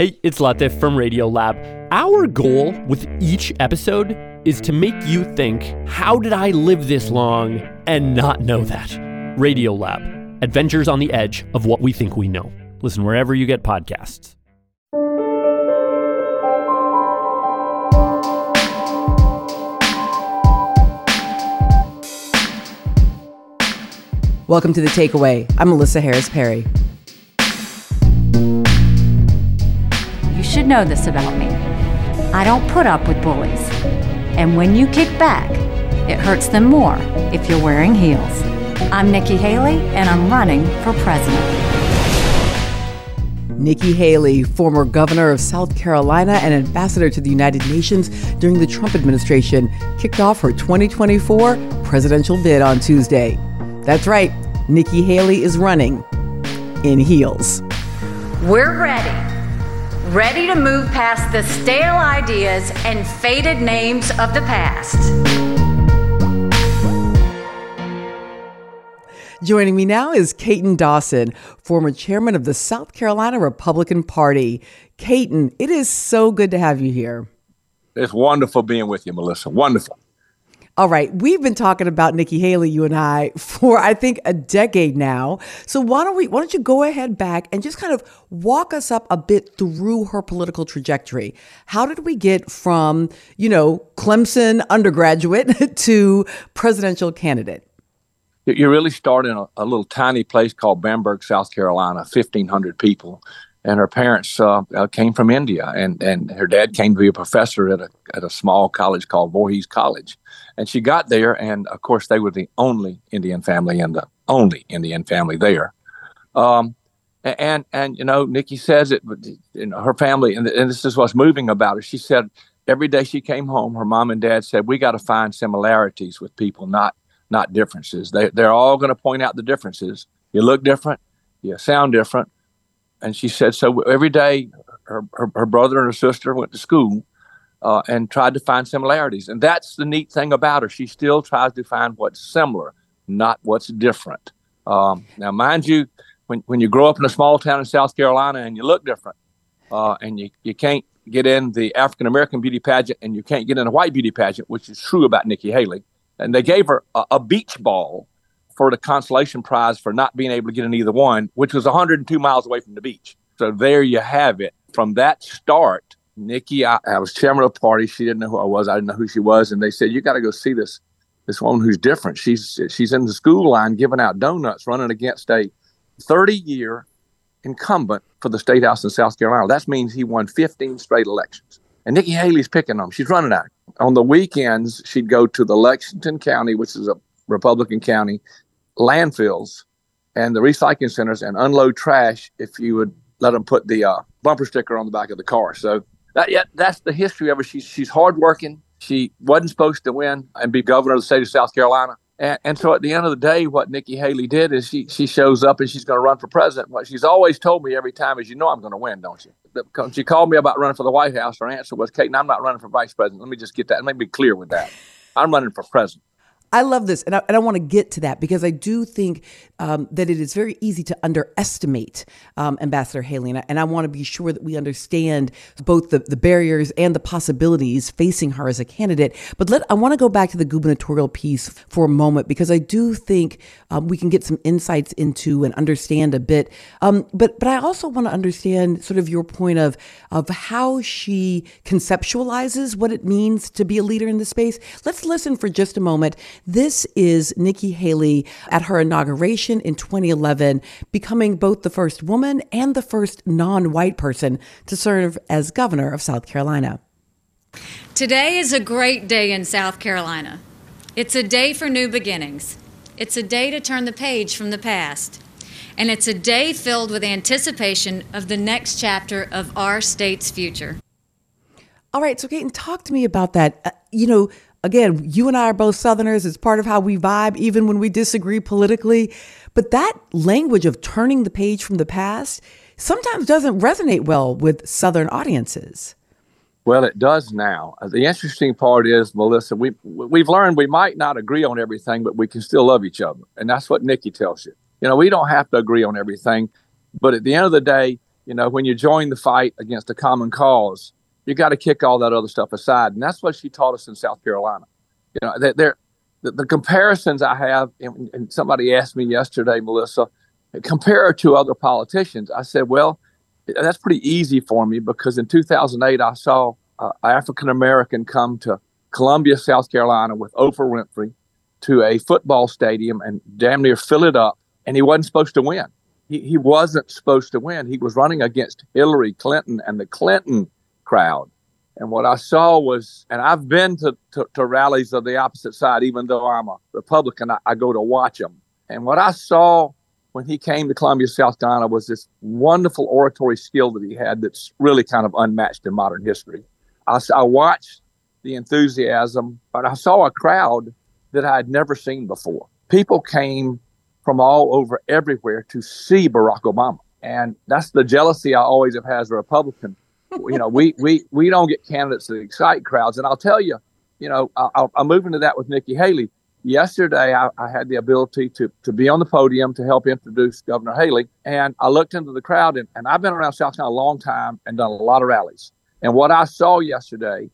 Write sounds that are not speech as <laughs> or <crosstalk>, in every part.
Hey, it's Latif from Radiolab. Our goal with each episode is to make you think, how did I live this long and not know that? Radiolab, adventures on the edge of what we think we know. Listen wherever you get podcasts. Welcome to The Takeaway. I'm Melissa Harris Perry. You should know this about me. I don't put up with bullies. And when you kick back, it hurts them more if you're wearing heels. I'm Nikki Haley, and I'm running for president. Nikki Haley, former governor of South Carolina and ambassador to the United Nations during the Trump administration, kicked off her 2024 presidential bid on Tuesday. That's right, Nikki Haley is running in heels. We're ready. Ready to move past the stale ideas and faded names of the past. Joining me now is Katon Dawson, former chairman of the South Carolina Republican Party. Katon, it is so good to have you here. It's wonderful being with you, Melissa. Wonderful. All right, we've been talking about Nikki Haley, you and I, <laughs> for I think a decade now. So why don't we? Why don't you go ahead back and just kind of walk us up a bit through her political trajectory? How did we get from you know Clemson undergraduate <laughs> to presidential candidate? You really start in a, a little tiny place called Bamberg, South Carolina, fifteen hundred people and her parents uh, uh, came from India, and, and her dad came to be a professor at a at a small college called Voorhees College, and she got there, and of course they were the only Indian family and the only Indian family there, um, and and you know Nikki says it, you know her family, and, and this is what's moving about her. She said every day she came home, her mom and dad said we got to find similarities with people, not not differences. They they're all going to point out the differences. You look different, you sound different and she said so every day her, her, her brother and her sister went to school uh, and tried to find similarities. And that's the neat thing about her. She still tries to find what's similar not what's different. Um, now mind you when, when you grow up in a small town in south carolina and you look different uh, and you, you can't get in the african american beauty pageant and you can't get in a white beauty pageant which is true about nikki haley and they gave her a, a beach ball for the consolation prize for not being able to get in either one, which was 102 miles away from the beach. So there you have it. From that start, Nikki, I, I was chairman of the party. She didn't know who I was. I didn't know who she was, and they said you got to go see this this woman who's different. She's she's in the school line giving out donuts, running against a 30 year incumbent for the state house in South Carolina. That means he won 15 straight elections. And Nikki Haley's picking them. She's running out. On the weekends, she'd go to the Lexington County, which is a Republican county, landfills and the recycling centers and unload trash if you would let them put the uh, bumper sticker on the back of the car. So that yeah, that's the history of her. She's she's hardworking. She wasn't supposed to win and be governor of the state of South Carolina. And, and so at the end of the day, what Nikki Haley did is she she shows up and she's going to run for president. What she's always told me every time is, you know, I'm going to win, don't you? She called me about running for the White House. Her answer was, Kate, I'm not running for vice president. Let me just get that. Let me be clear with that. I'm running for president. I love this, and I, and I want to get to that because I do think um, that it is very easy to underestimate um, Ambassador Haley, and I, and I, want to be sure that we understand both the, the barriers and the possibilities facing her as a candidate. But let I want to go back to the gubernatorial piece for a moment because I do think um, we can get some insights into and understand a bit. Um, but but I also want to understand sort of your point of of how she conceptualizes what it means to be a leader in the space. Let's listen for just a moment. This is Nikki Haley at her inauguration in 2011, becoming both the first woman and the first non white person to serve as governor of South Carolina. Today is a great day in South Carolina. It's a day for new beginnings. It's a day to turn the page from the past. And it's a day filled with anticipation of the next chapter of our state's future. All right, so Katon, talk to me about that. Uh, you know, again, you and I are both Southerners. It's part of how we vibe, even when we disagree politically. But that language of turning the page from the past sometimes doesn't resonate well with Southern audiences. Well, it does now. Uh, the interesting part is, Melissa, we we've learned we might not agree on everything, but we can still love each other, and that's what Nikki tells you. You know, we don't have to agree on everything, but at the end of the day, You know, when you join the fight against a common cause, you got to kick all that other stuff aside. And that's what she taught us in South Carolina. You know, they're, the, the comparisons I have, and, and, somebody asked me yesterday, Melissa, compare her to other politicians. I said, well, that's pretty easy for me because in 2008, I saw uh, African American come to Columbia, South Carolina with Oprah Winfrey to a football stadium and damn near fill it up. And he wasn't supposed to win. He, he wasn't supposed to win. He was running against Hillary Clinton and the Clinton crowd. And what I saw was, and I've been to, to, to rallies of the opposite side, even though I'm a Republican, I, I go to watch them. And what I saw when he came to Columbia, South Carolina, was this wonderful oratory skill that he had that's really kind of unmatched in modern history. I, I watched the enthusiasm, but I saw a crowd that I had never seen before. People came from all over everywhere to see Barack Obama. And that's the jealousy I always have had as a Republican you know, we, we, we don't get candidates that excite crowds. And I'll tell you, you know, I'll, I'll move into that with Nikki Haley. Yesterday, I, I, had the ability to, to be on the podium to help introduce Governor Haley. And I looked into the crowd, and, and I've been around South Carolina a long time and done a lot of rallies. And what I saw yesterday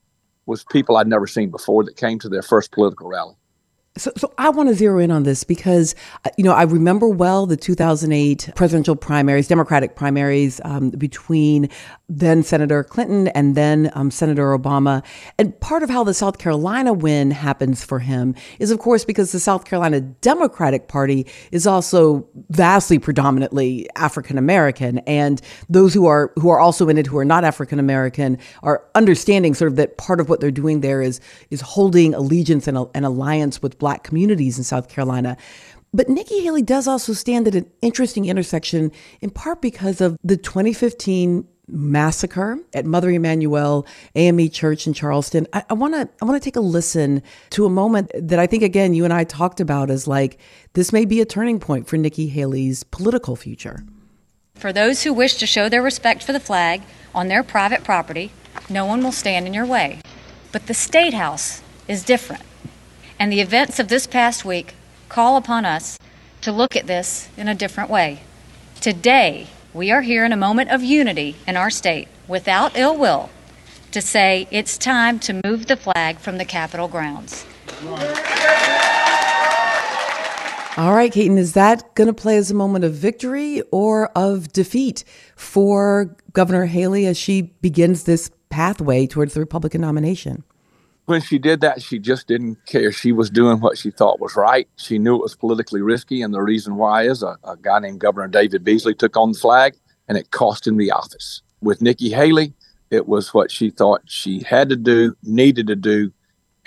was people I'd never seen before that came to their first political rally. So, so I want to zero in on this because, uh, you know, I remember well the 2008 presidential primaries, Democratic primaries um, between then Senator Clinton and then um, Senator Obama. And part of how the South Carolina win happens for him is, of course, because the South Carolina Democratic Party is also vastly predominantly African American, and those who are who are also in it who are not African American are understanding sort of that part of what they're doing there is is holding allegiance and an alliance with black communities in South Carolina. But Nikki Haley does also stand at an interesting intersection, in part because of the 2015 massacre at Mother Emanuel AME Church in Charleston. I want to I want to take a listen to a moment that I think again you and I talked about as like this may be a turning point for Nikki Haley's political future. For those who wish to show their respect for the flag on their private property, no one will stand in your way. But the State House is different. And the events of this past week call upon us to look at this in a different way. Today, we are here in a moment of unity in our state, without ill will, to say it's time to move the flag from the Capitol grounds. All right, Katon, is that going to play as a moment of victory or of defeat for Governor Haley as she begins this pathway towards the Republican nomination? When she did that, she just didn't care. She was doing what she thought was right. She knew it was politically risky, and the reason why is a, a guy named Governor David Beasley took on the flag, and it cost him the office. With Nikki Haley, it was what she thought she had to do, needed to do,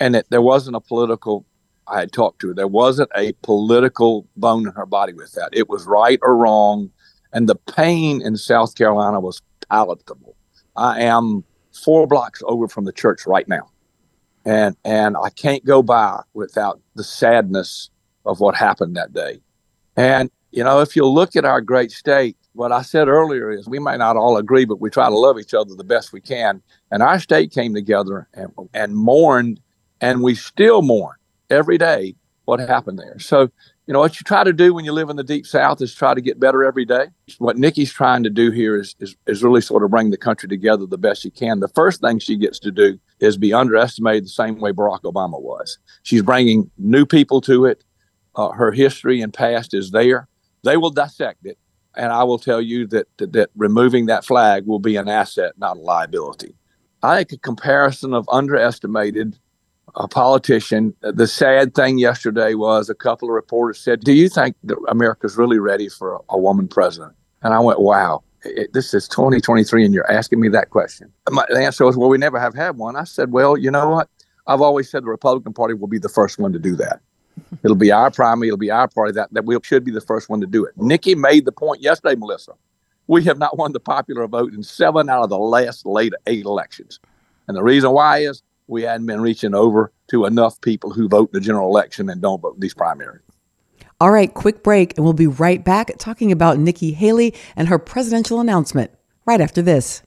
and it, there wasn't a political. I had talked to her. There wasn't a political bone in her body with that. It was right or wrong, and the pain in South Carolina was palatable. I am four blocks over from the church right now and and I can't go by without the sadness of what happened that day. And you know, if you look at our great state, what I said earlier is we may not all agree, but we try to love each other the best we can. And our state came together and, and mourned, and we still mourn every day what happened there. So you know, what you try to do when you live in the deep south is try to get better every day. What Nikki's trying to do here is, is, is really sort of bring the country together the best she can. The first thing she gets to do is be underestimated the same way Barack Obama was. She's bringing new people to it. Uh, her history and past is there. They will dissect it. And I will tell you that, that, that removing that flag will be an asset, not a liability. I think a comparison of underestimated a politician. The sad thing yesterday was a couple of reporters said, "Do you think that America's really ready for a, a woman president?" And I went, "Wow." It, this is 2023 and you're asking me that question. My, the answer was, well, we never have had one. I said, well, you know what? I've always said the Republican Party will be the first one to do that. <laughs> It'll be our primary. It'll be our party that, that we should be the first one to do it. Nikki made the point yesterday, Melissa. We have not won the popular vote in seven out of the last late eight elections. And the reason why is we hadn't been reaching over to enough people who vote in the general election and don't vote in these primaries. All right, quick break, and we'll be right back talking about Nikki Haley and her presidential announcement right after this.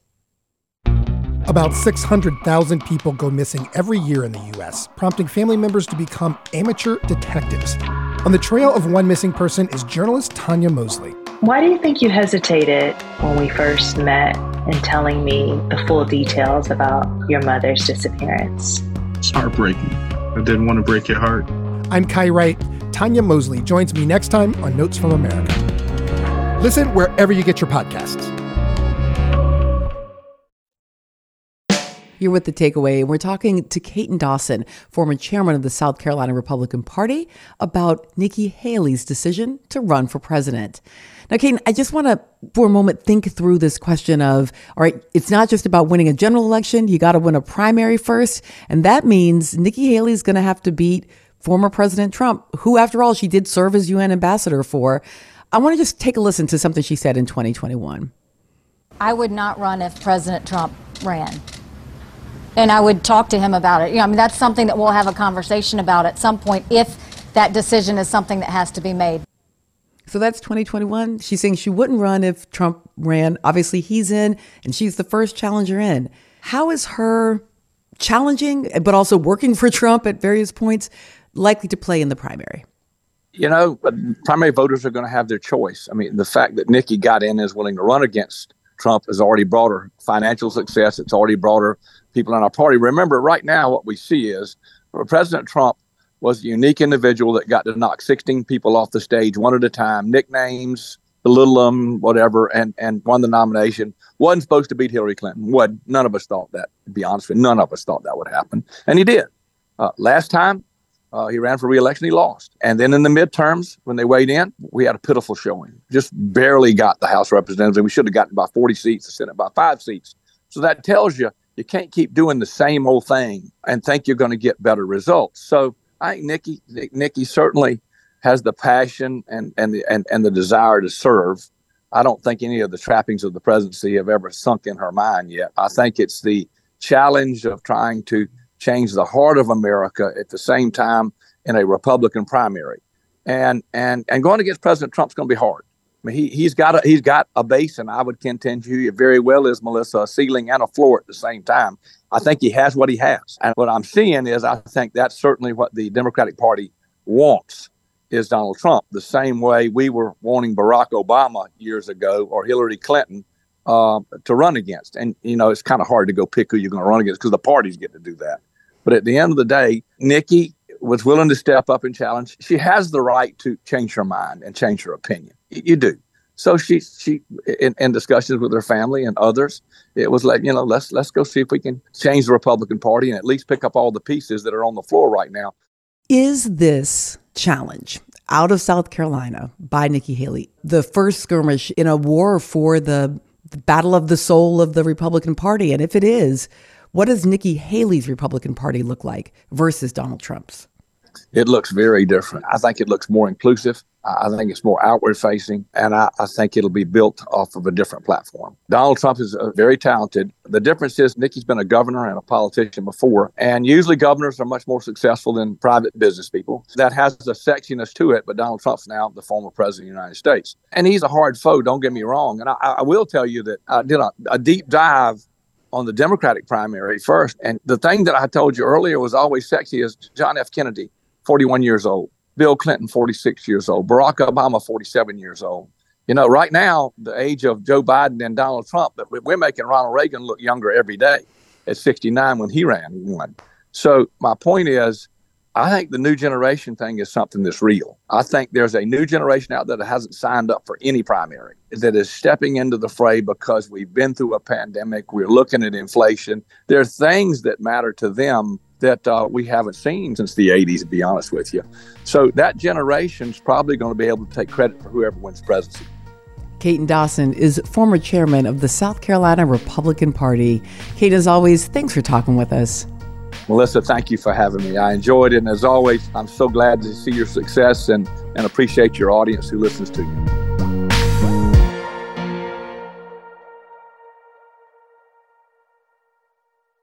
About 600,000 people go missing every year in the U.S., prompting family members to become amateur detectives. On the trail of one missing person is journalist Tanya Mosley. Why do you think you hesitated when we first met in telling me the full details about your mother's disappearance? It's heartbreaking. I didn't want to break your heart. I'm Kai Wright. Tanya Mosley joins me next time on Notes from America. Listen wherever you get your podcasts. You're with the takeaway, and we're talking to Katon Dawson, former chairman of the South Carolina Republican Party, about Nikki Haley's decision to run for president. Now, Katon, I just want to, for a moment, think through this question of all right, it's not just about winning a general election, you got to win a primary first. And that means Nikki Haley's going to have to beat former President Trump, who, after all, she did serve as UN ambassador for. I want to just take a listen to something she said in 2021. I would not run if President Trump ran and I would talk to him about it. You know, I mean, that's something that we'll have a conversation about at some point if that decision is something that has to be made. So that's 2021. She's saying she wouldn't run if Trump ran. Obviously, he's in, and she's the first challenger in. How is her challenging, but also working for Trump at various points, likely to play in the primary? You know, primary voters are going to have their choice. I mean, the fact that Nikki got in and is willing to run against Trump has already brought her financial success. It's already brought her people in our party. Remember, right now, what we see is President Trump was a unique individual that got to knock 16 people off the stage one at a time, nicknames, belittle them, whatever, and, and won the nomination. Wasn't supposed to beat Hillary Clinton. What? None of us thought that, to be honest with you. None of us thought that would happen. And he did. Uh, last time, uh, he ran for reelection. He lost. And then in the midterms, when they weighed in, we had a pitiful showing. Just barely got the House representatives, and we should have gotten by 40 seats, the Senate by five seats. So that tells you you can't keep doing the same old thing and think you're going to get better results. So I think Nikki, Nikki certainly has the passion and, and, the, and, and the desire to serve. I don't think any of the trappings of the presidency have ever sunk in her mind yet. I think it's the challenge of trying to change the heart of America at the same time in a Republican primary. And, and, and going against President Trump's going to be hard. Mean, he he's got a he's got a base, and I would contend you very well is Melissa a ceiling and a floor at the same time. I think he has what he has, and what I'm seeing is I think that's certainly what the Democratic Party wants is Donald Trump. The same way we were wanting Barack Obama years ago or Hillary Clinton uh, to run against, and you know it's kind of hard to go pick who you're going to run against because the parties get to do that. But at the end of the day, Nikki was willing to step up and challenge. She has the right to change her mind and change her opinion. You do. So she she in, in, discussions with her family and others, it was like you know let's let's go see if we can change the Republican Party and at least pick up all the pieces that are on the floor right now. Is this challenge out of South Carolina by Nikki Haley the first skirmish in a war for the, the battle of the soul of the Republican Party? And if it is, what does Nikki Haley's Republican Party look like versus Donald Trump's? It looks very different. I think it looks more inclusive. I think it's more outward facing, and I, I, think it'll be built off of a different platform. Donald Trump is uh, very talented. The difference is Nikki's been a governor and a politician before, and usually governors are much more successful than private business people. That has a sexiness to it, but Donald Trump's now the former president of the United States. And he's a hard foe, don't get me wrong. And I, I will tell you that I did a, a deep dive on the Democratic primary first. And the thing that I told you earlier was always sexy is John F. Kennedy, 41 years old. Bill Clinton, 46 years old, Barack Obama, 47 years old. You know, right now, the age of Joe Biden and Donald Trump, but we're making Ronald Reagan look younger every day at 69 when he ran, won. So my point is, I think the new generation thing is something that's real. I think there's a new generation out there that hasn't signed up for any primary that is stepping into the fray because we've been through a pandemic. We're looking at inflation. There are things that matter to them that uh, we haven't seen since the 80s, to be honest with you. So that generation's probably going to be able to take credit for whoever wins presidency. Katon Dawson is former chairman of the South Carolina Republican Party. Kate, as always, thanks for talking with us. Melissa, thank you for having me. I enjoyed it. And as always, I'm so glad to see your success and, and appreciate your audience who listens to you.